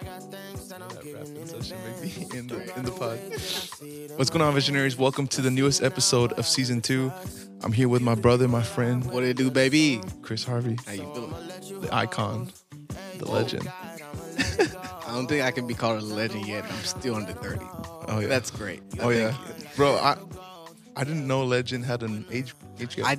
in the in the pod. What's going on, visionaries? Welcome to the newest episode of season two. I'm here with my brother, my friend, What do you do, baby? Chris Harvey, How you feeling? the icon, the legend. I don't think I can be called a legend yet. I'm still under 30. Oh yeah, That's great. oh yeah, Thank bro. I I didn't know legend had an age age gap. I,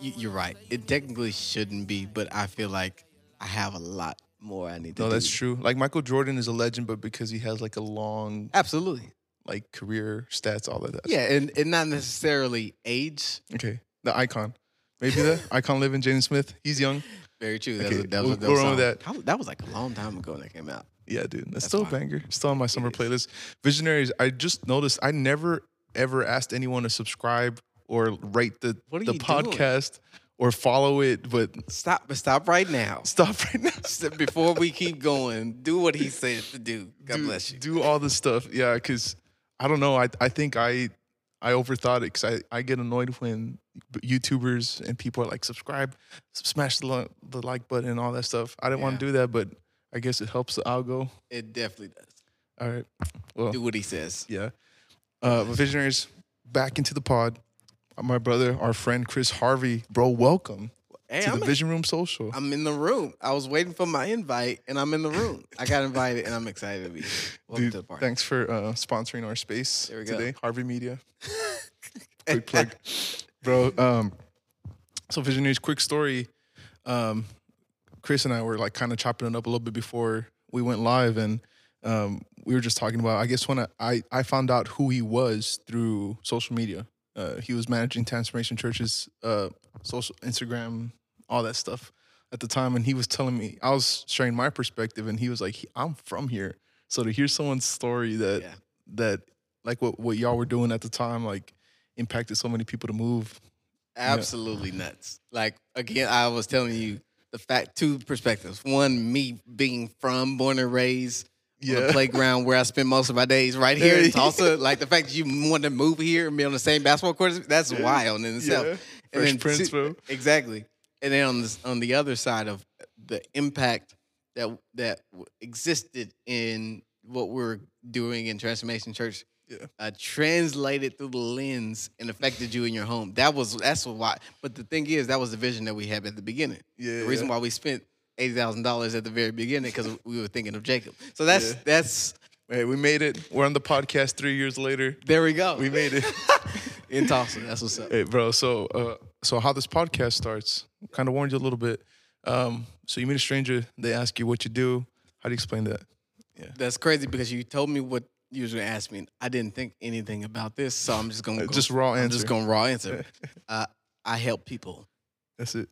you're right. It technically shouldn't be, but I feel like I have a lot more I need to no, do. that's true. Like Michael Jordan is a legend, but because he has like a long Absolutely. like career stats, all of that. Yeah, and, and not necessarily age. Okay, the icon. Maybe the icon living Jaden Smith. He's young. Very true. That Okay, was, that was, we'll with that. How- that was like a long time ago when that came out. Yeah, dude. That's, That's still a banger. Still on my summer playlist. Visionaries, I just noticed I never ever asked anyone to subscribe or rate the, the you doing? Or follow it, but Stop, but stop right now. stop right now. Before we keep going, do what he said to do. God do, bless you. Do all the stuff. Yeah, because I don't know. I I think I I overthought it because I, I get annoyed when YouTubers and people are like subscribe, smash the, the like button and all that stuff. I didn't want to do that, but I guess it helps the algo. It definitely does. All right. Well, Do what he says. Yeah. Uh, visionaries, back into the pod. My brother, our friend Chris Harvey, bro, welcome Hey, to I'm the Vision Room Social. I'm in the room. I was waiting for my invite, and I'm in the room. I got invited, and I'm excited to be here. Welcome Dude, to the party. thanks for uh, sponsoring our space There we go. today, Harvey Media. quick plug, bro. Um, so visionaries, quick story. Um, Chris and I were like kind of chopping it up a little bit before we went live, and um, we were just talking about. I guess when I, I I found out who he was through social media. Uh, he was managing Transformation Church's uh, social Instagram, all that stuff at the time, and he was telling me I was sharing my perspective, and he was like, "I'm from here." So to hear someone's story that Yeah. that like what what y'all were doing at the time, like impacted so many people to move. Absolutely nuts. Like again, I was telling you the fact two perspectives. One, me being from, born and raised Yeah. the playground where I spend most of my days, right here in Tulsa. like the fact that you want to move here and be on the same basketball court, that's wild in itself. Yeah. And Fresh then Prince, bro. Exactly. And then on this, on the other side of the impact that that existed in what we're doing in Transformation Church, Yeah. uh, translated through the lens and affected you in your home. That was that's why. But the thing is, that was the vision that we had at the beginning. Yeah, The reason yeah. why we spent eighty thousand dollars at the very beginning because we were thinking of Jacob. So that's Yeah. that's Hey, we made it. We're on the podcast three years later. there we go. We made it. in Tulsa. That's what's up. hey, bro. So, uh, so how this podcast starts? Kind of warned you a little bit. Um, so you meet a stranger. They ask you what you do. How do you explain that? Yeah. That's crazy because you told me what you was gonna ask me. I didn't think anything about this, so I'm just gonna Uh, go, just raw I'm answer. just gonna raw answer. uh, I help people. That's it.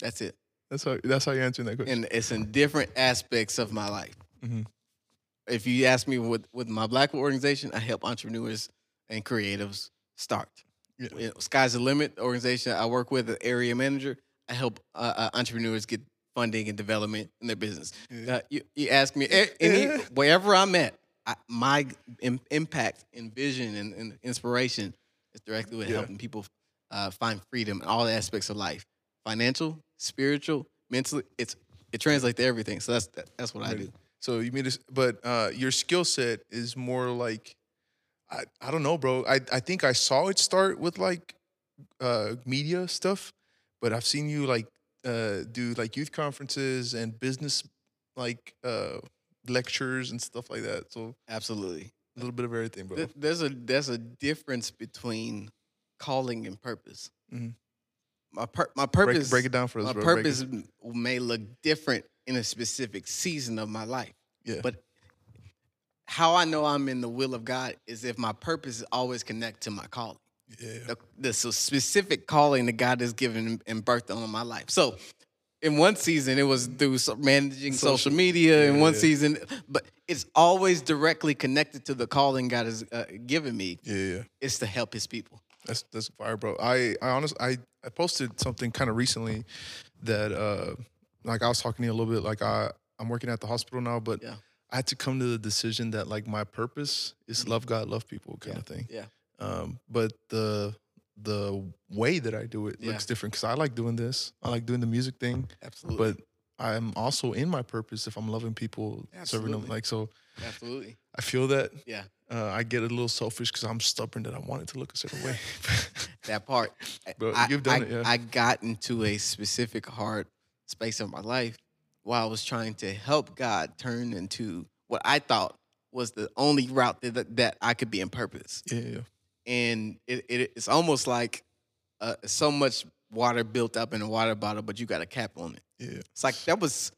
That's it, That's how. That's how you answering that question. and it's in different aspects of my life. Mhm. If you ask me with with my Black organization, I help entrepreneurs and creatives start. Yeah. You know, Sky's the limit organization I work with, an area manager. I help uh, uh, entrepreneurs get funding and development in their business. Yeah. Uh, you, you ask me a- any Yeah. wherever I'm at, I, my Im- impact and vision and, and inspiration is directly with helping people uh, find freedom in all aspects of life, financial, spiritual, mentally. It's it translates to everything. So that's that, that's what I do. So you us, but uh, your skill set is more like, I, I don't know, bro. I, I think I saw it start with like uh, media stuff, but I've seen you like uh, do like youth conferences and business like uh, lectures and stuff like that. So Absolutely. a little bit of everything, bro. There's a there's a difference between calling and purpose. Mhm. My pur- my purpose break it down for us, my bro. Purpose may look different in a specific season of my life. Yeah. But how I know I'm in the will of God is if my purpose always connect to my calling. yeah. The, the so specific calling that God has given and birthed on my life. So in one season it was through managing social, Social- media. in one yeah. season, but it's always directly connected to the calling God has uh, given me. Yeah, yeah. It's to help His people. That's that's fire, bro. I I honestly I I posted something kind of recently that uh like I was talking to you a little bit like I I'm working at the hospital now, but Yeah. I had to come to the decision that like my purpose is love God, love people kind of thing. Yeah. Um, but the the way that I do it Yeah. looks different because I like doing this. I like doing the music thing, Absolutely. but I'm also in my purpose if I'm loving people, serving them. Like so, Absolutely. I feel that. Yeah. Uh, I get a little selfish because I'm stubborn that I want it to look a certain way. That part. But I, you've done I, it, yeah. I got into a specific hard space of my life while I was trying to help God turn into what I thought was the only route that, that I could be in purpose. yeah, yeah. And it, it, it's almost like uh, so much water built up in a water bottle, but you got a cap on it. Yeah. It's like that was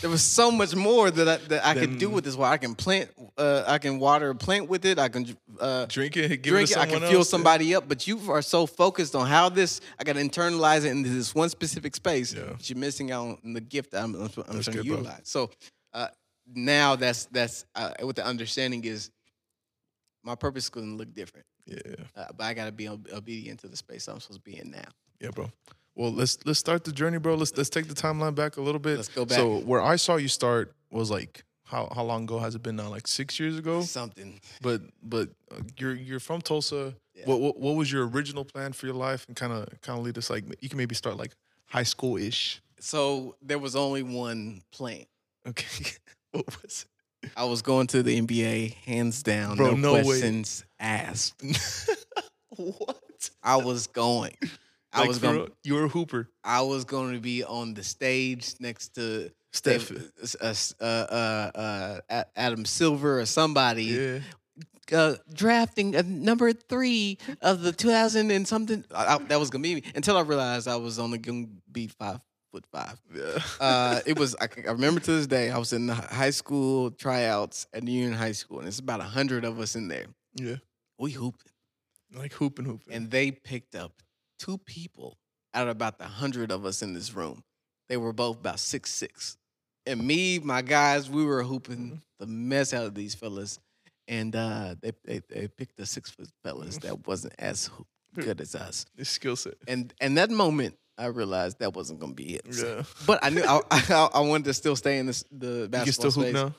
there was so much more that I, that I could do with this water. I can plant, uh, I can water a plant with it. I can uh, Drink it, give drink it it. I can fuel somebody up, but you are so focused on how this. I got to internalize it into this one specific space. Yeah. that You're missing out on the gift that I'm, I'm, I'm trying to good, bro. utilize. So uh, now that's that's uh, what the understanding is. My purpose is going to look different, Yeah, yeah, uh, but I got to be obedient to the space I'm supposed to be in now. yeah, bro. Well, let's let's start the journey, bro. Let's let's take the timeline back a little bit. Let's go back. So where I saw you start was like how how long ago has it been now? Like six years ago. Something. But but uh, you're you're from Tulsa. Yeah. What, what what was your original plan for your life? And kind of kind of lead us like you can maybe start like high school ish. So there was only one plan. Okay. what was it? I was going to the NBA, hands down, Bro, no, no way. questions asked. what? I was going. I Like, was real? You were a hooper. I was going to be on the stage next to Steph. Uh, uh, uh, uh, Adam Silver or somebody Yeah. uh, drafting uh, number three of the 2000 and something. I, I- that was gonna be me until I realized I was only gonna be five foot five. Yeah. Uh, it was I, I remember to this day I was in the high school tryouts at Union High School and it's about a hundred of us in there. yeah. We hooped Like hooping, hooping. and they picked up two people out of about the hundred of us in this room. They were both about six six, and me, my guys, we were hooping the mess out of these fellas, and uh, they, they they picked the six foot fellas that wasn't as good as us, This skill set. and and that moment I realized that wasn't gonna be it. Yeah. But I knew I, I, I wanted to still stay in this the You basketball still hoop now.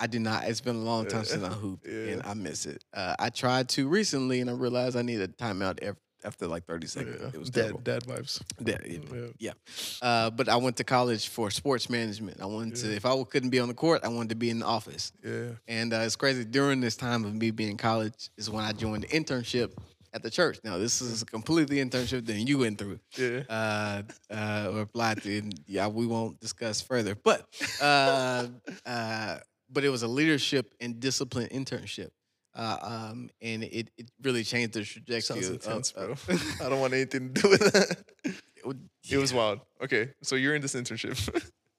I do not. It's been a long time since I Yeah. hooped, Yeah. and I miss it. Uh, I tried to recently, and I realized I needed a timeout ev- after like thirty seconds. Yeah. It was terrible. dad, dad vibes. Dad, Yeah. Uh, but I went to college for sports management. I wanted to, if I couldn't be on the court, I wanted to be in the office. Yeah. And uh, it's crazy. During this time of me being in college is when I joined the internship at the church. Now this is a completely internship than you went through Yeah. uh, uh, or applied to. And yeah, we won't discuss further. But uh, uh, but it was a leadership and discipline internship. Uh, um, and it, it really changed the trajectory. Sounds of- intense, bro. of- I don't want anything to do with that. it would- It was wild. Okay, so you're in this internship.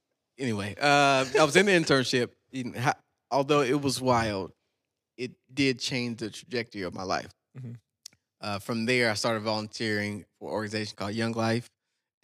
anyway, uh, I was in the internship. Although it was wild, it did change the trajectory of my life. Mhm. Uh, from there, I started volunteering for an organization called Young Life,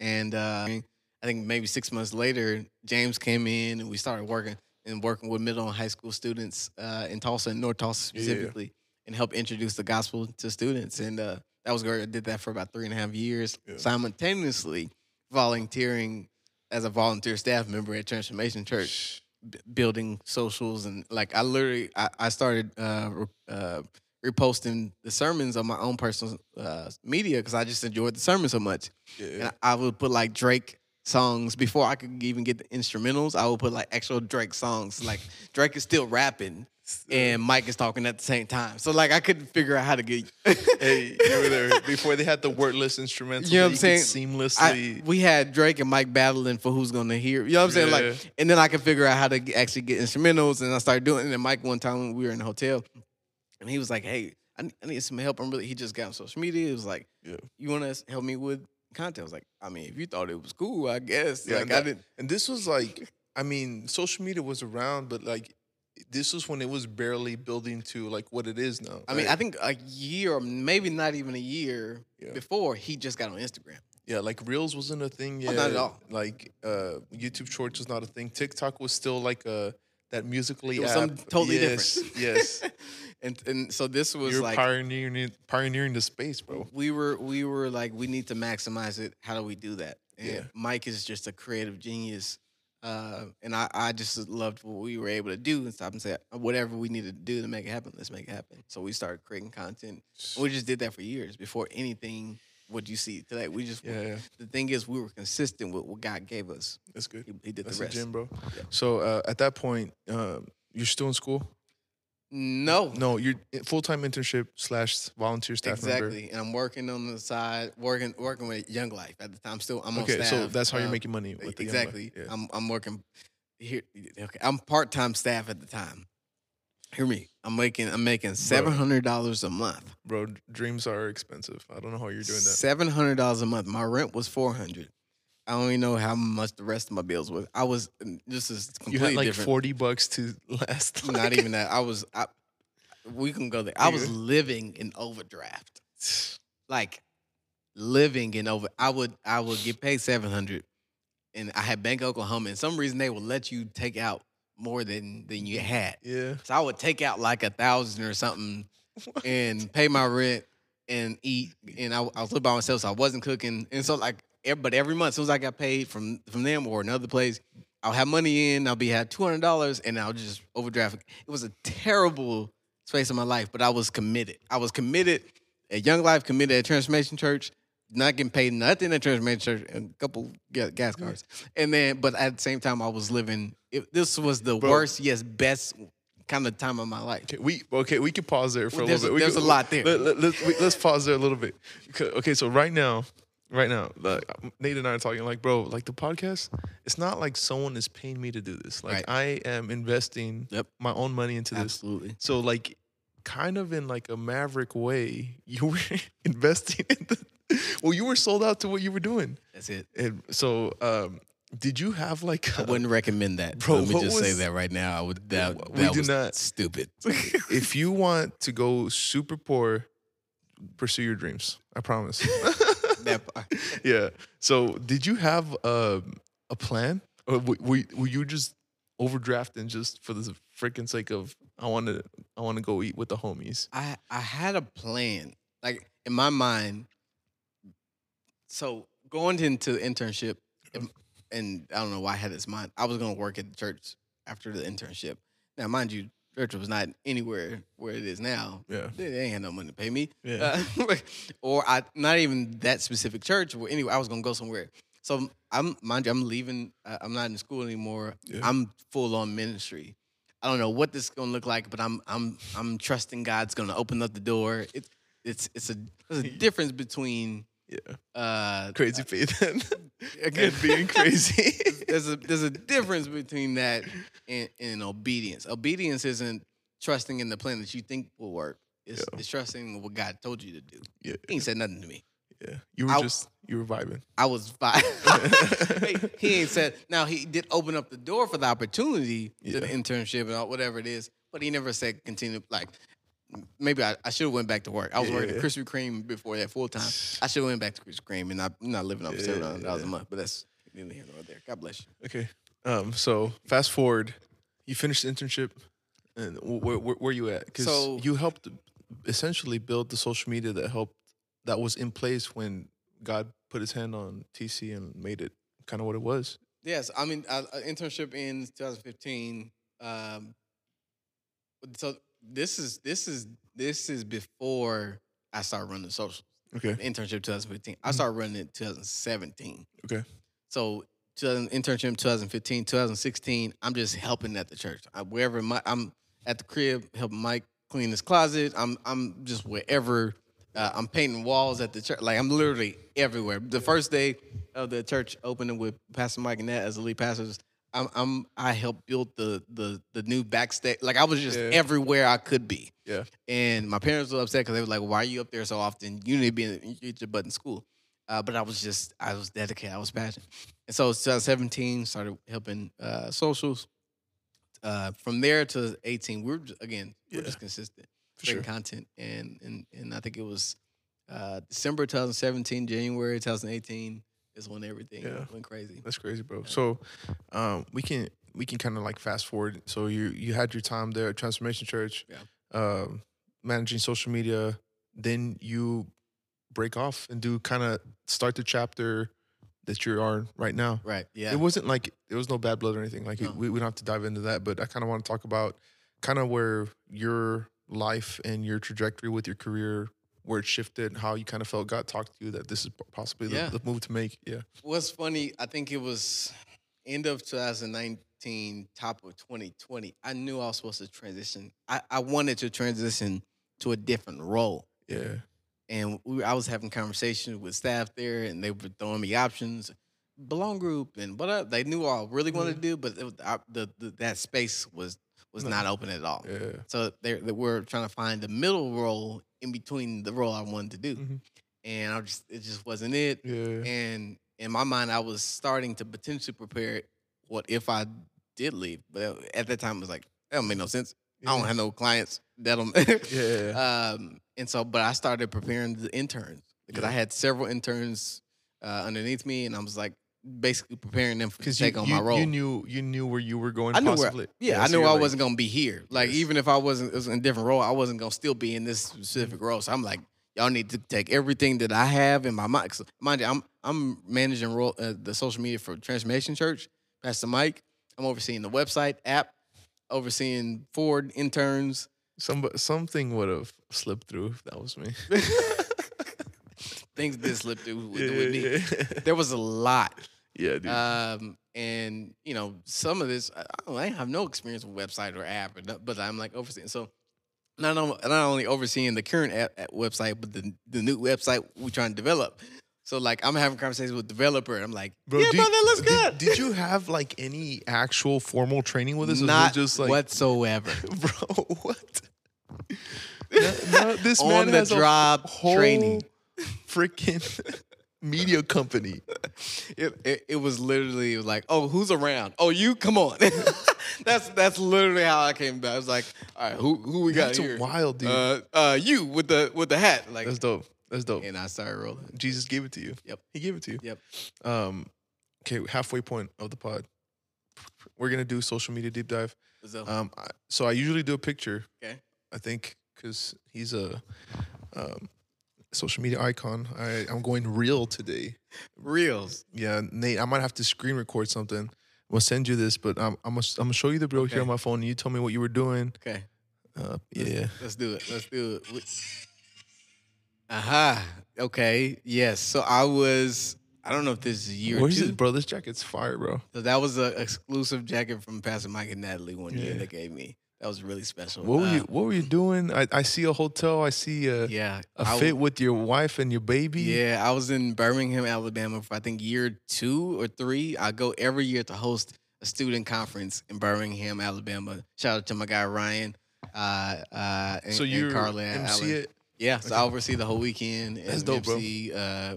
and uh, I think maybe six months later, James came in and we started working and working with middle and high school students uh, in Tulsa and North Tulsa Yeah. specifically, and help introduce the gospel to students. And uh, that was great. I did that for about three and a half years, Yeah. simultaneously volunteering as a volunteer staff member at Transformation Church, b- building socials and like I literally I, I started uh, uh, reposting the sermons on my own personal uh, media because I just enjoyed the sermon so much. And. I, I would put like Drake songs before I could even get the instrumentals. I would put like actual Drake songs. Like Drake is still rapping and Mike is talking at the same time. So like I couldn't figure out how to get. hey, you were there before they had the wordless instrumentals. You know what I'm saying? Seamlessly. I, we had Drake and Mike battling for who's gonna hear. You know what I'm saying? Yeah. Like, and then I could figure out how to actually get instrumentals, and I started doing. it. And Mike one time when we were in the hotel, and he was like, "Hey, I need, I need some help. I'm really." He just got on social media. He was like, Yeah. "You want to help me with content?" I was like, "I mean, if you thought it was cool, I guess." Yeah, like that- I didn't. and this was like, I mean, social media was around, but like, this was when it was barely building to like what it is now. I mean. I think a year or maybe not even a year Yeah. before he just got on Instagram. Yeah, like Reels wasn't a thing yet. Oh, not at all. Like uh, YouTube Shorts was not a thing. TikTok was still like a that Musical.ly It was app. something totally yes, different. Yes, and and so this was you're like pioneering pioneering the space, bro. we were we were like we need to maximize it how do we do that and Yeah. mike is just a creative genius uh, and I, I just loved what we were able to do and stop and say whatever we needed to do to make it happen let's make it happen so we started creating content we just did that for years before anything what you see today. We just Yeah, yeah. the thing is we were consistent with what God gave us. That's good. He, he did That's the rest. gym, bro. Yeah. So uh, at that point, um, you're still in school? No, No, you're full time internship slash volunteer staff member. exactly. And I'm working on the side, working working with Young Life at the time. Still, I'm on Okay, staff. so that's how you're uh, making money with the Young Life. exactly. Yeah. I'm I'm working here. Okay, I'm part time staff at the time. Hear me. I'm making I'm making seven hundred dollars a month. Bro, dreams are expensive. I don't know how you're doing that. Seven hundred dollars a month. My rent was four hundred. I don't even know how much the rest of my bills was. I was mm, this is completely You had like different. 40 bucks to last. Not even that. I was. I, we can go there. I was living in overdraft. Like living in over. I would. I would get paid seven hundred, and I had Bank Oklahoma. And some reason they would let you take out more than than you had. Yeah. So I would take out like a thousand or something and pay my rent and eat. And I, I was living by myself, so I wasn't cooking. And so like, but every month, as soon as I got paid from from them or another place, I'll have money in. I'll be had two hundred dollars, and I'll just overdraft. It was a terrible space in my life, but I was committed. I was committed. At Young Life, committed at Transformation Church. Not getting paid nothing at Transformation Church, and a couple ga- gas cards, and then, but at the same time, I was living. It, this was the Bro. worst, yes, best kind of time of my life. Okay, we okay. We can pause there for Well, a little bit. We there's can- a lot there. Let, let, let's, we, let's pause there a little bit. Okay, okay, so right now, right now, like, um, Nate and I are talking. Like, bro, like the podcast. It's not like someone is paying me to do this. Like, Right. I am investing Yep. my own money into this. Absolutely. So, like, kind of in like a maverick way, you were investing in the. Well, you were sold out to what you were doing, That's it. and so. um did you have like I wouldn't recommend that. Bro, Let me what just say was- that right now. I would that, We that do was not- stupid. if you want to go super poor, pursue your dreams. I promise. that part. yeah. So, did you have um, a plan, or w- were, were you just overdrafting just for the freaking sake of I want to I want to go eat with the homies? I I had a plan. Like in my mind. So going into internship, and- I don't know why I had this mind. I was gonna work at the church after the internship. Now, mind you, church was not anywhere where it is now. Yeah. They, they ain't had no money to pay me. Yeah. Uh, or I not even that specific church. Or anyway, I was gonna go somewhere. So I'm mind you, I'm leaving. Uh, I'm not in school anymore. Yeah. I'm full on ministry. I don't know what this is gonna look like, but I'm I'm I'm trusting God's gonna open up the door. It's it's it's a there's a difference between yeah. uh Crazy faith and, again and being crazy. there's a there's a difference between that and, and obedience. Obedience isn't trusting in the plan that you think will work. It's, Yeah. it's trusting in what God told you to do. yeah. He ain't said nothing to me. Yeah. You were I- just you were vibing. I was vibing. Hey, he ain't said. Now he did open up the door for the opportunity to the internship and all, whatever it is, but he never said continue. Like maybe I, I should have went back to work. I was Yeah, working at Krispy Kreme before that full time. I should have went back to Krispy Kreme and I'm not living off Yeah, seven hundred dollars yeah. a month. But that's neither here nor there. God bless you. Okay. Um. So fast forward, you finished the internship, and where where, where you at? Because So- you helped essentially build the social media that helped that was in place when God put His hand on TC and made it kind of what it was. Yes, I mean, uh, internship in 2015. Um, so this is this is this is before I started running social Okay. internship 2015. I Mhm. started running it 2017. Okay. So internship 2015, 2016. I'm just helping at the church. I, wherever my I'm at the crib helping Mike clean his closet. I'm I'm just wherever. Uh, I'm painting walls at the church. Like I'm literally everywhere. The first day of the church opening with Pastor Mike and that as the lead pastors, I'm, I'm I helped build the the the new backstage. Like I was just Yeah. everywhere I could be. Yeah. And my parents were upset because they were like, "Why are you up there so often? You need to be in your butt in school." Uh, but I was just I was dedicated. I was passionate. And so 2017 started helping uh, socials. Uh, from there to 18, we were again we're Yeah. just consistent, For creating sure. content, and and and I think it was uh, December 2017, January 2018 is when everything Yeah. went crazy. That's crazy, bro. So, um, we can we can kind of like fast forward. So you you had your time there at Transformation Church, Yeah. um, managing social media. Then you break off and do kind of start the chapter that you are right now. Right. Yeah. It wasn't like there was no bad blood or anything. Like No. we, we don't have to dive into that, but I kind of want to talk about kind of where your life and your trajectory with your career where it shifted, how you kind of felt God talked to you that this is possibly the, Yeah. the move to make. Yeah. What's funny, I think it was end of 2019, top of 2020. I knew I was supposed to transition. I, I wanted to transition to a different role. Yeah. And we, I was having conversations with staff there, and they were throwing me options, belong group, and what up. Uh, they knew all I really wanted mm-hmm. to do, but it I, the, the that space was was No. not open at all. Yeah. So they they were trying to find the middle role in between the role I wanted to do, Mhm. and I just it just wasn't it. Yeah. And in my mind, I was starting to potentially prepare what if I did leave, but at that time it was like that don't make no sense. I don't have no clients that don't. Yeah. um, and so, but I started preparing the interns because I had several interns uh, underneath me, and I was like basically preparing them to take you, on you, my role. you knew you knew where you were going. I knew where, possibly. yeah, I knew I like- wasn't gonna be here. Like Yes. even if I wasn't, was in a different role, I wasn't gonna still be in this specific role. So I'm like, y'all need to take everything that I have in my mind. Mind you, I'm I'm managing role, uh, the social media for Transformation Church, Pastor Mike. I'm overseeing the website, app, overseeing Ford interns. Some, something would have slipped through if that was me. Things did slip through with, yeah, with me. yeah. There was a lot. yeah, dude. Um, and you know, some of this I, I have no experience with website or app, but I'm like overseeing. So not only, not only overseeing the current app, app website, but the the new website we're trying to develop. So like I'm having conversations with developer, and I'm like, yeah, bro, that looks did- good. Did, you have like any actual formal training with this? or Not just like, whatsoever. bro, what? no, no, this man the has a whole training. Freaking media company. It, it it was literally like, oh, who's around? Oh, you come on. that's that's literally how I came back. I was like, all right, who who we got That's here? wild, dude. Uh, uh, you with the with the hat, like, That's dope. That's dope. and I started rolling. Jesus gave it to you. Yep. He gave it to you. Yep. Um, okay, halfway point of the pod. We're gonna do social media deep dive. So, Um, I, so I usually do a picture. Okay. I think because he's a um, social media icon. I I'm going real today. reels. Yeah, Nate, I might have to screen record something. We'll send you this, but I'm I'm gonna, I'm gonna show you the reel here on my phone, and you tell me what you were doing. Okay. Uh, yeah, Let's do it. Let's do it. We- Aha. Okay. Yes. So I was. I don't know if this is year where's two. it, bro? This jacket's fire, bro. So that was an exclusive jacket from Pastor Mike and Natalie one year Yeah. they gave me. That was really special. What were Uh, you What were you doing? I, I see a hotel. I see a, Yeah. a I fit with your wife and your baby. Yeah, I was in Birmingham, Alabama for I think year two or three. I go every year to host a student conference in Birmingham, Alabama. Shout out to my guy Ryan. Uh, uh, and, So you Carla MC Allen. it. Yeah, so Okay. I oversee the whole weekend. And That's dope, bro. Uh,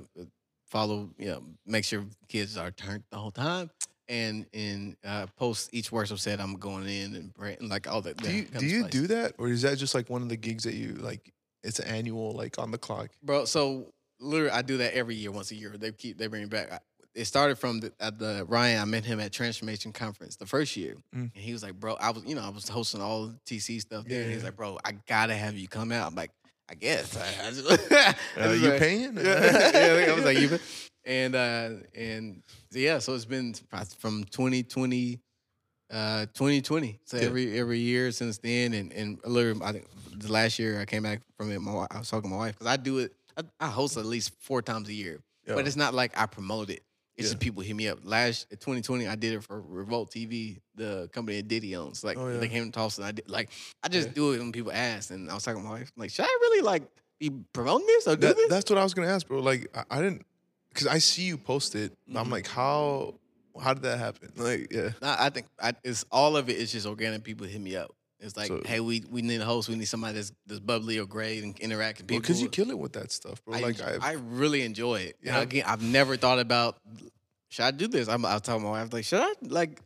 follow, you know, make sure kids are turned the whole time. And in uh, post each worship set, I'm going in and like all that. Do you do you do that, or is that just like one of the gigs that you like? It's annual, like on the clock. bro? So literally, I do that every year, once a year. They keep they bring it back. I- It started from the, at the Ryan. I met him at Transformation Conference the first year, Mm. and he was like, "Bro, I was you know I was hosting all the TC stuff there, and he's Yeah. like, bro, I gotta have you come out." I'm like, "I guess." I, I just, I Uh, you like- paying? yeah, I was like, you and uh and yeah, so it's been from 2020, uh 2020. So Yeah. every every year since then, and and literally, I think the last year I came back from it. My I was talking to my wife because I do it. I, I host at least four times a year, Yeah. but it's not like I promote it. It's Yeah. just people hit me up. Last 2020, I did it for Revolt TV, the company that Diddy owns. Like Oh, yeah. they came to Tulsa, and I did like I just Yeah. do it when people ask. And I was talking to my wife, like, should I really like be promoting this or do That, this? that's what I was gonna ask, bro. Like I, I didn't, because I see you post it. but I'm mm-hmm. like, how how did that happen? Like, yeah, Nah, I think I, it's all of it is just organic. People hit me up. It's like, So- hey, we we need a host. We need somebody that's that's bubbly or great and interacting people. because you kill it with that stuff, bro. I, like I, I really enjoy it. Yeah. Yeah. again, I've never thought about should I do this. I'm, I was telling my wife like, should I like.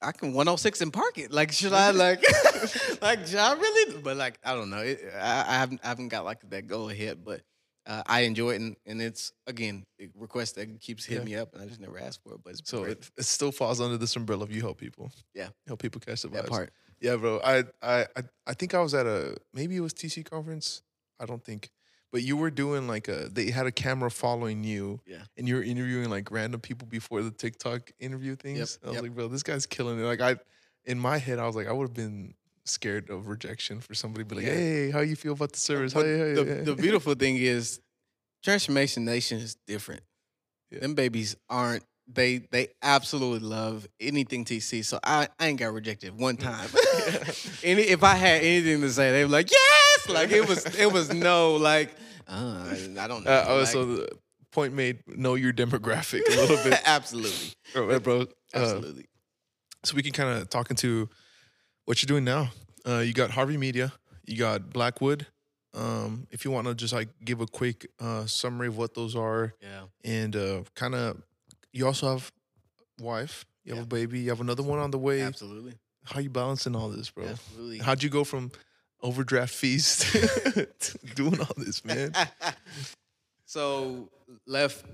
I can 106 and park it. Like, should I like, like, should I really? But like, I don't know. It, I, I haven't, I haven't got like that go ahead. But uh, I enjoy it, and, and it's again a request that keeps hitting Yeah. me up, and I just never asked for it. But it's so great. it, it still falls under this umbrella of you help people. Yeah. help people catch the that part. Yeah, bro. I, I I think I was at a maybe it was TC conference. I don't think, but you were doing like a they had a camera following you. Yeah. and you were interviewing like random people before the TikTok interview things. I was yep. like, bro, this guy's killing it. Like I, in my head, I was like, I would have been scared of rejection for somebody to be like, Yeah. hey, how you feel about the service? Hey, hey, the, hey." the beautiful thing is, Transformation Nation is different. Yeah. Them babies aren't. They they absolutely love anything TC. So I, I ain't got rejected one time. Any if I had anything to say, they were like yes. Like it was it was no like uh, I don't know. Uh, oh, like, so the point made, know your demographic a little bit, absolutely, bro. bro. Uh, absolutely. so we can kind of talk into what you're doing now. Uh, you got Harvey Media, you got Blackwood. Um, if you want to just like give a quick uh, summary of what those are, yeah. and uh, kind of, you also have wife, you have Yeah. a baby, you have another one on the way. Absolutely. How you balancing all this, bro? Absolutely. How'd you go from overdraft fees to doing all this, man? so left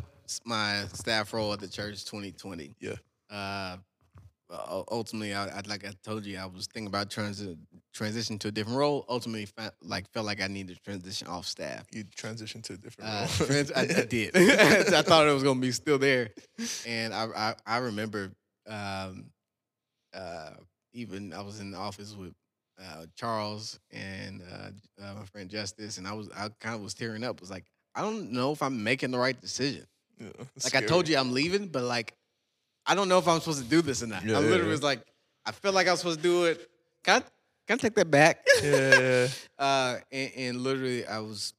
my staff role at the church 2020. Yeah. Uh, ultimately, I, I like I told you, I was thinking about transi- transition to a different role. Ultimately, fa- like felt like I needed to transition off staff. You transitioned to a different Uh, role. trans- I, I did. I thought it was gonna be still there, and I I, I remember um, uh, even I was in the office with uh, Charles and uh, uh, my friend Justice, and I was I kind of was tearing up. Was like I don't know if I'm making the right decision. Yeah, Like I told you, I'm leaving, but like I don't know if I'm supposed to do this or not. Yeah, I literally yeah. was like, I feel like I'm supposed to do it. Can I, can I take that back? Yeah, uh, and, and literally, I was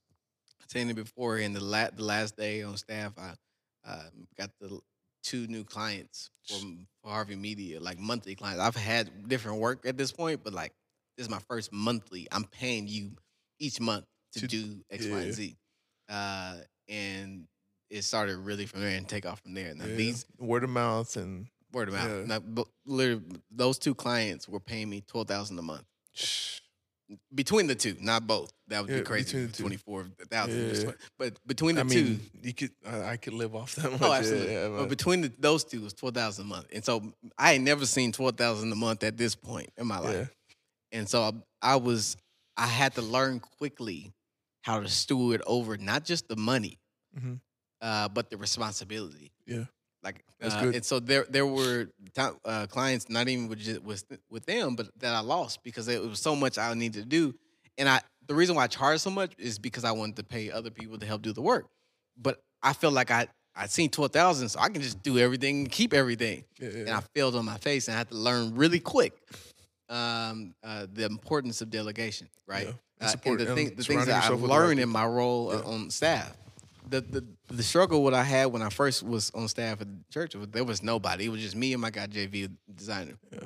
saying it before. and the la- the last day on staff, I uh, got the two new clients from Harvey Media, like monthly clients. I've had different work at this point, but like this is my first monthly. I'm paying you each month to, To- do X, Y, yeah. and Z. Uh, and it started really from there and take off from there. Now yeah. these word of mouth and word of mouth. Yeah. Now, but literally, those two clients were paying me twelve thousand a month between the two, not both. That would Yeah, be crazy. between the two. Twenty four thousand, Yeah. but between the I mean, two, you could I, I could live off that much. oh, absolutely. yeah, but between the, those two, it was twelve thousand a month, and so I ain't never seen twelve thousand a month at this point in my life. And so I, I was, I had to learn quickly how to steward over not just the money, Mhm. Uh, but the responsibility. Yeah. Like That's uh, good. And so there, there were uh, clients, not even with, ju- with with them, but that I lost because it was so much I needed to do. And I, the reason why I charged so much is because I wanted to pay other people to help do the work. But I felt like I, I seen twelve thousand, so I can just do everything, and keep everything Yeah, yeah, and I failed on my face, and I had to learn really quick um, uh, the importance of delegation, right? Yeah. Uh, And support- the, thing, the things that I yourself with the right learned in my role uh, Yeah. on staff. The, the the struggle what I had when I first was on staff at the church was there was nobody. It was just me and my guy JV, designer. Yeah.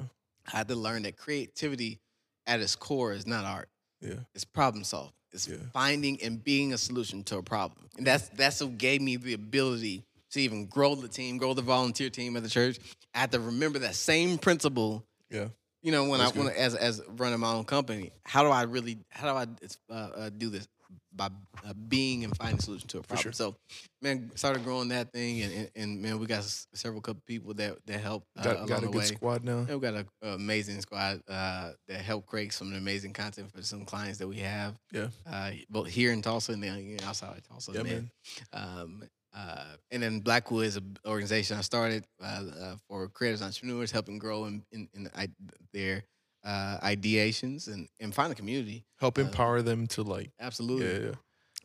I had to learn that creativity at its core is not art. yeah. It's problem solving. It's Yeah. finding and being a solution to a problem. And that's that's what gave me the ability to even grow the team, grow the volunteer team at the church. I had to remember that same principle. Yeah. You know, when That's I when as as running my own company, how do I really how do I uh, uh, do this by uh, being and finding a solution to a problem? sure. So, man, started growing that thing, and, and, and man, we got s- several couple people that that help uh, Got, along got a good way. squad now. Yeah, we got an amazing squad uh, that help create some amazing content for some clients that we have. Yeah. Uh, both here in Tulsa and then you know, outside of Tulsa. Yeah, man. Um, uh, and then Blackwood is an organization I started uh, uh, for creators, entrepreneurs, helping grow in, in, in i- their uh, ideations and, and find a community. Help Uh, empower them to like. Absolutely. Yeah,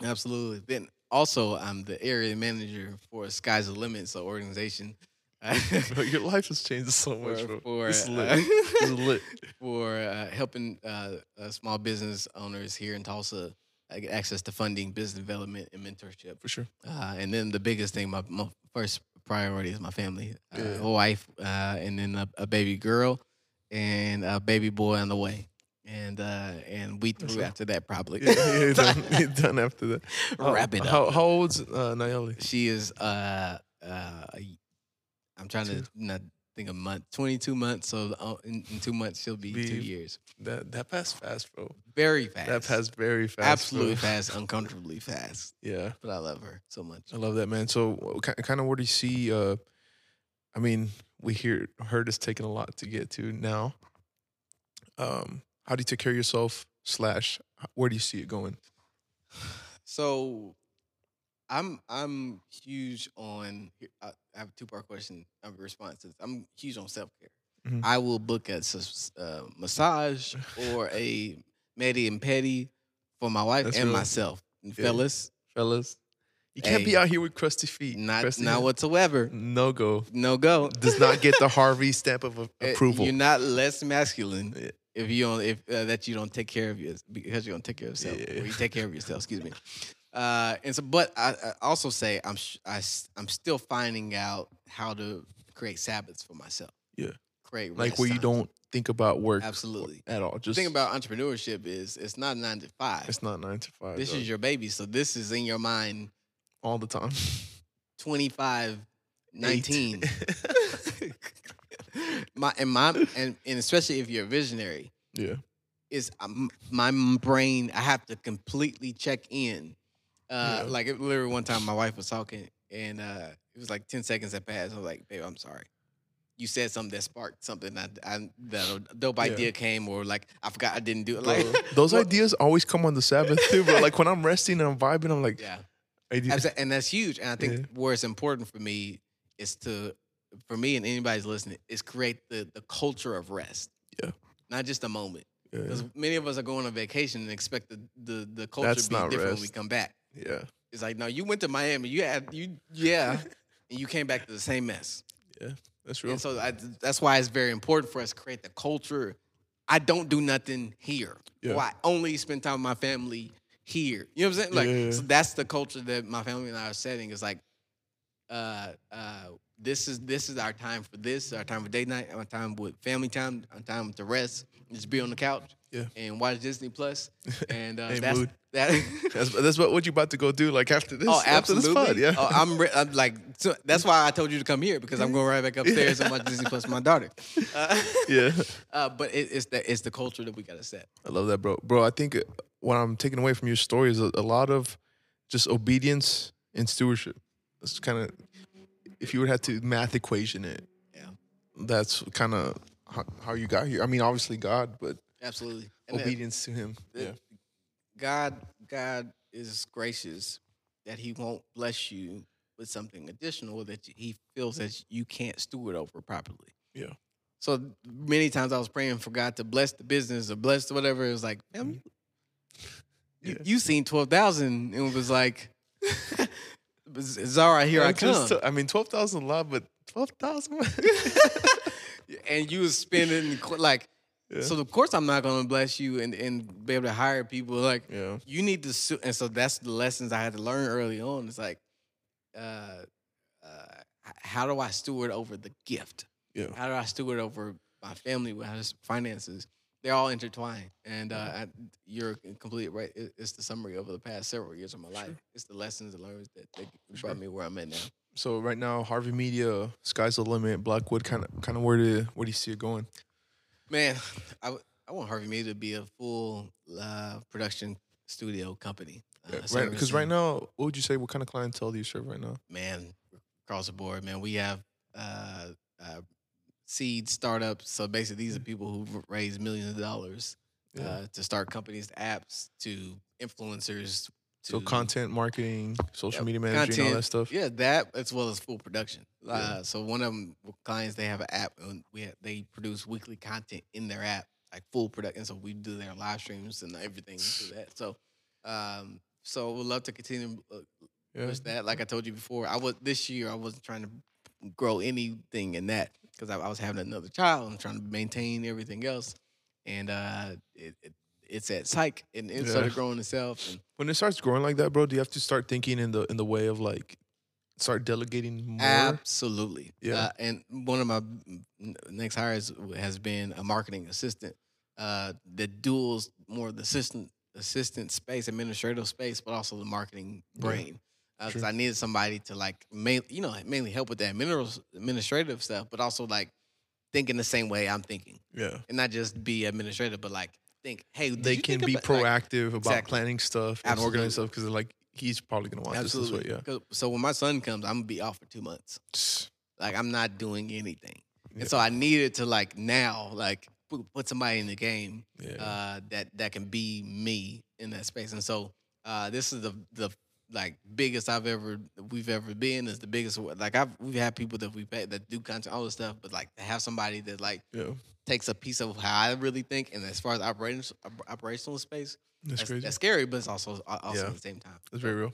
yeah. Absolutely. Then also, I'm the area manager for Sky's the Limit, so organization. uh, Bro, your life has changed so much, for, bro. for, is uh, lit. this is lit. for uh, helping uh, uh, small business owners here in Tulsa uh, get access to funding, business development, and mentorship. For sure. Uh, and then the biggest thing, my, my first priority is my family, uh, Yeah. a wife, uh, and then a, a baby girl, and a baby boy on the way. And uh, and we threw after that probably. Yeah, yeah, done, done after that. Wrap it up. How, how old's uh, Nayeli? She is uh uh I'm trying Two. to not think a month, 22 months. So uh, in, in two months she'll be, two years. That that passed fast, bro. Very fast. That passed very fast. absolutely bro. fast, uncomfortably fast. Yeah. But I love her so much. I love that, man. So, kind of where do you see? Uh, I mean, we hear heard it's taking a lot to get to now. Um, how do you take care of yourself? Slash, where do you see it going? So I'm I'm huge on. I I have a two part question of responses. I'm huge on self care. Mhm. I will book a, uh, massage or a medi and petty for my wife That's and myself. And Yeah. Fellas, fellas. You can't Hey. be out here with crusty feet. not crusty not hands. whatsoever. No go. No go. Does not get the Harvey stamp of a- Eh, approval. You're not less masculine Yeah. if you don't if uh, that you don't take care of your because you don't take care of yourself Yeah. you take care of yourself. Excuse me. Uh, and so, but I, I also say I'm sh- I, am still finding out how to create Sabbaths for myself. Yeah. create like where you don't think about work absolutely. at all. The Just thing about entrepreneurship is it's not nine to five. it's not nine to five. This dog. is your baby, so this is in your mind all the time. 25, 19. Eight. my and my and, and especially if you're a visionary, yeah. is um, my brain. I have to completely check in. Uh, Yeah. Like it, literally one time, my wife was talking, and uh, it was like ten seconds had passed. I was like, "Babe, I'm sorry." You said something that sparked something that I, that a dope Yeah. idea came, or like I forgot I didn't do it. Bro, Like those ideas always come on the Sabbath too, bro. Like when I'm resting and I'm vibing, I'm like, yeah, and that's huge. And I think Yeah. where it's important for me is to, for me and anybody's listening, is create the the culture of rest. Yeah. not just a moment. yeah, Because many of us are going on vacation and expect the the, the culture That's to be different when we come back. yeah, It's like, no, you went to Miami, you had you yeah, and you came back to the same mess. Yeah, that's real. And so I, that's why it's very important for us to create the culture. I don't do nothing here. Yeah. Or I only spend time with my family here. You know what I'm saying? Like Yeah, so that's the culture that my family and I are setting. Is like, uh, uh, this is this is our time for this, our time for date night, our time with family time, our time to rest, just be on the couch, Yeah. and watch Disney Plus, and uh, Hey, that's that. That's that's what what you about to go do. Like after this, Oh, after this absolutely. pod, yeah. Oh, I'm, re- I'm like, so that's why I told you to come here because I'm going right back upstairs and watch Disney Plus with my daughter. Uh, yeah. uh, but it, it's the it's the culture that we gotta set. I love that, bro. Bro, I think what I'm taking away from your story is a, a lot of just obedience and stewardship. That's kind of if you would have to math equation it. Yeah. That's kind of how, how you got here. I mean, obviously God, but Absolutely. Obedience to Him. Yeah. God God is gracious that He won't bless you with something additional that He feels that you can't steward over properly. Yeah. So many times I was praying for God to bless the business or bless whatever. It was like, man, mm-hmm. you, you seen twelve thousand and it was like, Zara, here I just come. t- I mean, twelve thousand a lot, but twelve thousand. and you was spending like Yeah. so of course i'm not going to bless you and, and be able to hire people like yeah. you need to su- and so that's the lessons i had to learn early on it's like uh, uh, how do i steward over the gift Yeah. how do i steward over my family does finances they're all intertwined and uh, I, you're completely right It- it's the summary over the past several years of my life it's the lessons and learns that, that Sure. brought me where i'm at now So right now, Harvey Media, sky's the limit. Blackwood, kind of, kind of where do where do you see it going? Man, I, w- I want Harvey Media to be a full uh, production studio company. Uh, right, because right now, what would you say? What kind of clientele do you serve right now? man, across the board, man, we have uh, uh, seed startups. So basically, these are people who've raised millions of dollars Yeah. uh, to start companies, to apps, to influencers. To So content marketing, social Yeah, media managing, all that stuff. Yeah, that as well as full production. Yeah. Uh, so one of them clients they have an app and we have, they produce weekly content in their app, like full production. So we do their live streams and everything to that. So, um, so we'd love to continue uh, Yeah. that. Like I told you before, I was this year I wasn't trying to grow anything in that because I, I was having another child and trying to maintain everything else, and uh, it, it it's at psych and it started growing itself and. When it starts growing like that, bro, do you have to start thinking in the in the way of like start delegating more? Absolutely. Yeah. Uh, and one of my next hires has been a marketing assistant uh, that duels more of the assistant assistant space, administrative space, but also the marketing Yeah. brain. Because Sure. I needed somebody to like, main, you know, mainly help with that administrative stuff, but also like thinking the same way I'm thinking, Yeah. and not just be administrative, but like think, hey, They can think be about- like, proactive about Exactly. planning stuff and Absolutely. organizing stuff because like he's probably gonna watch absolutely. this this way. 'Cause- So when my son comes, I'm gonna be off for two months. Like I'm not doing anything. Yeah. And so I needed to like now like put, put somebody in the game Yeah. uh, that that can be me in that space. And so uh, this is the the like biggest I've ever we've ever been. Is the biggest. Like I've we've had people that we pay that do content, all this stuff, but like to have somebody that like Yeah, takes a piece of how I really think, and as far as operating operational space, that's, that's, crazy. that's scary, but it's also also Yeah. at the same time. That's very real.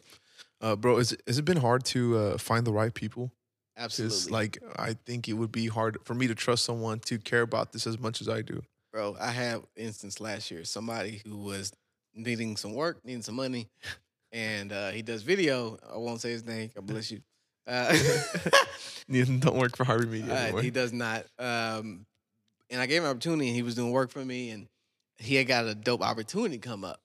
Uh, bro, is has it been hard to uh, find the right people? Absolutely, like I think it would be hard for me to trust someone to care about this as much as I do. bro. I had instance last year. Somebody who was needing some work, needing some money, and uh, he does video. I won't say his name. God bless you. Uh, Don't work for Harvey Media Uh, anymore. he does not. Um, and I gave him an opportunity, and he was doing work for me, and he had got a dope opportunity come up,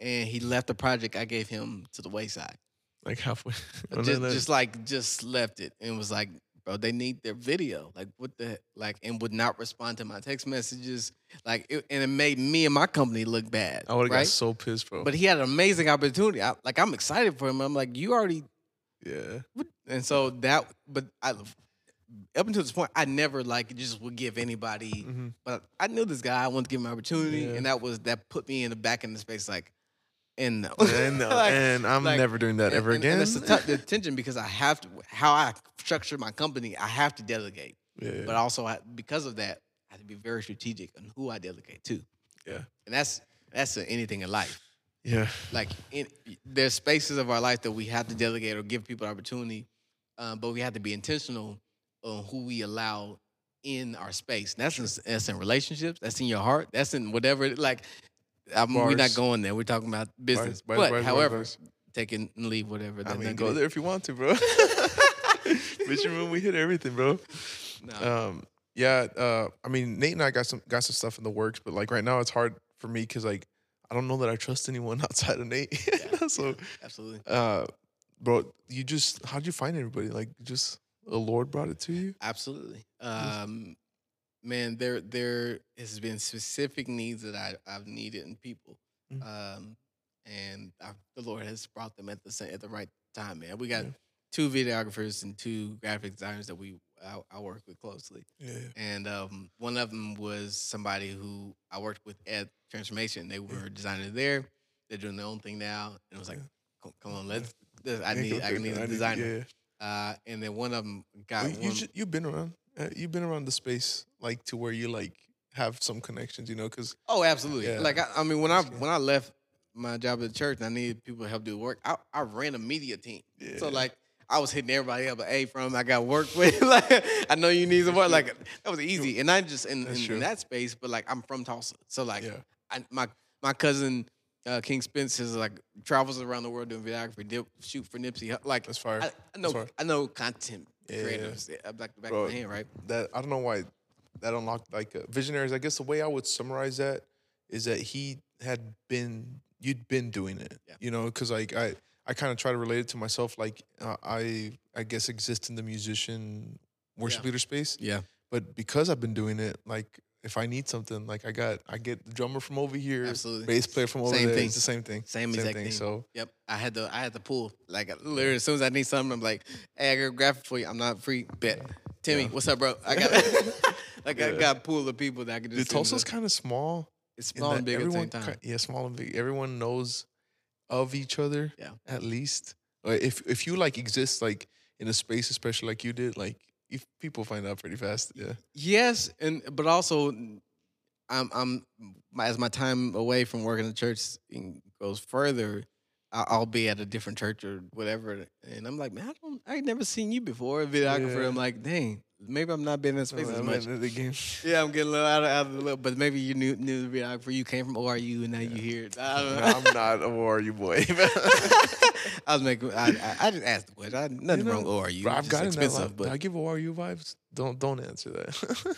and he left the project I gave him to the wayside. like halfway. Just, just like just left it, and was like, "Bro, they need their video. Like, what the like?" And would not respond to my text messages. Like, it, and it made me and my company look bad. I would have right? got so pissed, bro. But he had an amazing opportunity. I, like, I'm excited for him. I'm like, you already yeah, and so that, but I, up until this point, I never like just would give anybody. hmm But I knew this guy. I wanted to give him an opportunity, Yeah. and that was that put me in the back in the space. Like, and no, and, no, Like- and I'm like- never doing that and- ever and- again. And that's the, t- the tension because I have to. How I structure my company, I have to delegate, yeah, but also I, because of that, I have to be very strategic on who I delegate to. Yeah. and that's that's uh, anything in life. yeah, like in, there's spaces of our life that we have to delegate or give people opportunity, um, but we have to be intentional on who we allow in our space. That's in, that's in relationships. That's in your heart. That's in whatever. Like, I'm, we're not going there. We're talking about business. Bars, but bars, however, take and leave whatever. I mean, go there if you want to, bro. Vision room, we hit everything, bro. No. Um, yeah, uh, I mean, Nate and I got some got some stuff in the works, but like right now, it's hard for me because like I don't know that I trust anyone outside of Nate. so, Absolutely. uh, bro, you just how'd you find everybody? Like, just the Lord brought it to you. Absolutely. Um, man, there there has been specific needs that I, I've needed in people, Mm. um, and I, the Lord has brought them at the at the right time. Man, we got Yeah. two videographers and two graphic designers that we I, I work with closely, Yeah, and um, one of them was somebody who I worked with at Transformation. They were designers there. They're doing their own thing now, and it was like, Yeah. come, on, let's. I need I need a designer. Uh, and then one of them got Well, you one. ju- you've been around. Uh, you've been around the space like to where you like have some connections, you know, because Oh, absolutely. Yeah. Like I, I mean, when I when I left my job at the church and I needed people to help do work, I, I ran a media team. So like I was hitting everybody up, hey, from I got work with. like I know you need some work. Like that was easy, and not just in, in, in that space, but like I'm from Tulsa, so like yeah, I, my my cousin uh, King Spence is like travels around the world doing videography, dip, shoot for Nipsey. Like that's fire. I, I know fire. I know content Yeah. creators back to back Bro, of my hand, right? that I don't know why that unlocked like uh, visionaries. I guess the way I would summarize that is that he had been you'd been doing it, Yeah. you know, because like I I kind of try to relate it to myself. Like uh, I I guess exist in the musician worship Yeah. leader space, Yeah. but because I've been doing it, like if I need something, like I got I get the drummer from over here, Absolutely. bass player from over Same there. thing. It's the same thing. Same, Same exact thing. thing. So Yep, I had to. I had to pull. Like literally, as soon as I need something, I'm like, "Hey, I got a graphic for you. I'm not free. Bet, Timmy, Yeah. what's up, bro? I got like I got a pool of people that I can the just. send Tulsa's to- kind of small. It's in small that and big at the everyone same time. yeah, small and big. Everyone knows of each other. Yeah. At least, Like, if if you like exist like in a space, especially like you did, like if people find out pretty fast. Yeah. Yes, and but also, I'm I'm my, as my time away from working in the church goes further. I'll be at a different church or whatever, and I'm like, man, I don't, I never seen you before, a videographer. Yeah. I'm like, dang, maybe I'm not being in space as much. the game. Yeah, I'm getting a little out of, out of the loop, but maybe you knew knew the videographer. You came from ORU, and now you here. I don't No, know. I'm not a warrior boy. I was making. I, I, I just asked the question. I, nothing You wrong know, with ORU. Bro, I've just gotten that. expensive, But I give ORU vibes. Don't don't answer that.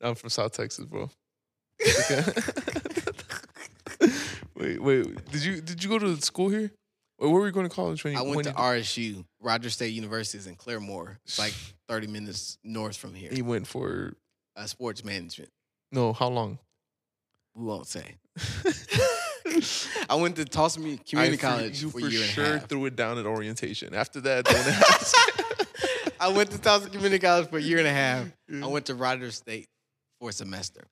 I'm from South Texas, bro. Okay. wait, wait. Did you did you go to school here? Where were you going to college when you I went to RSU, Rogers State University, is in Claremore. It's like 30 minutes north from here. He went for Uh, sports management. no. How long? We won't say. I went to Tulsa Community I College You for, for a year and sure a half. threw it down at orientation. After that. I went to Tulsa Community College for a year and a half. I went to Rogers State for a semester.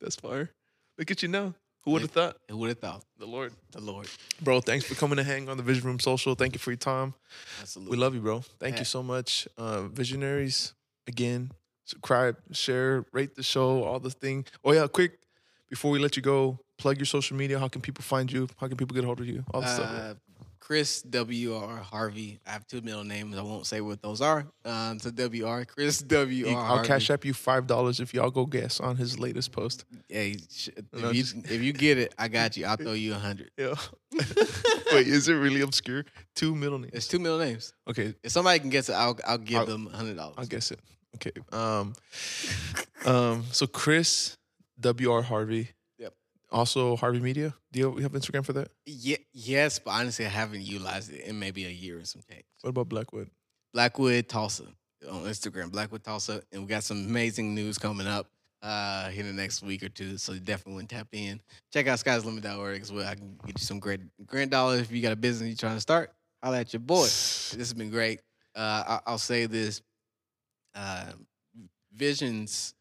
That's fire. Look at you now. Who would have thought? Who would have thought? The Lord. The Lord. Bro, thanks for coming to hang on the Vision Room Social. Thank you for your time. Absolutely. We love you, bro. Thank Yeah. you so much. Uh, visionaries, again, subscribe, share, rate the show, all the thing. Oh, yeah, quick, before we let you go, plug your social media. How can people find you? How can people get a hold of you? All the stuff. Chris W R Harvey. I have two middle names. I won't say what those are. Um, so W R Chris W R. I'll Harvey. cash up you $5 if y'all go guess on his latest post. Hey, sh- if you just- if you get it, I got you. I'll throw you a hundred. Yeah. Wait, is it really obscure? Two middle names. It's two middle names. Okay, If somebody can guess it, I'll I'll give I'll- them a hundred dollars. I'll guess it. Okay. Um, um. So Chris W R Harvey. Also Harvey Media. Do you have Instagram for that? Yeah, yes, but honestly, I haven't utilized it in maybe a year or some change. What about Blackwood? Blackwood Tulsa on Instagram, Blackwood Tulsa, and we got some amazing news coming up uh here in the next week or two. So you definitely want to tap in. Check out skyslimit.org as well. I can get you some great grand dollars if you got a business you're trying to start. Holla at your boy. This has been great. Uh, I, I'll say this: uh, visions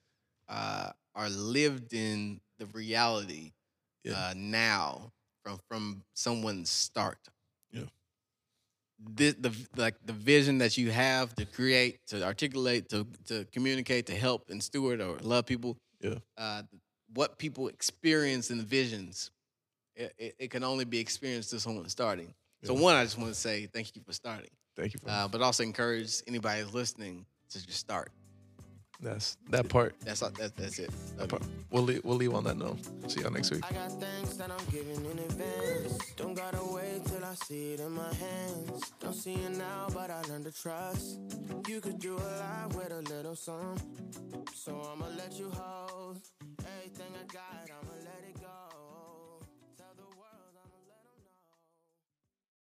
uh, are lived in the reality Yeah. uh, now from from someone's start. Yeah. The, the like the vision that you have to create, to articulate, to to communicate, to help and steward or love people. Yeah. Uh, what people experience in the visions, it, it, it can only be experienced through someone starting. So one, I just want to say thank you for starting, Thank you for uh, but also encourage anybody who's listening to just start. That's that part. That's all, that, that's it. That part. We'll leave, we'll leave on that note. See y'all next week. I got things that I'm giving in advance. Don't gotta wait till I see it in my hands. Don't see it now, but I learned to trust. You could do a lot with a little song. So I'ma let you hold everything I got. I'ma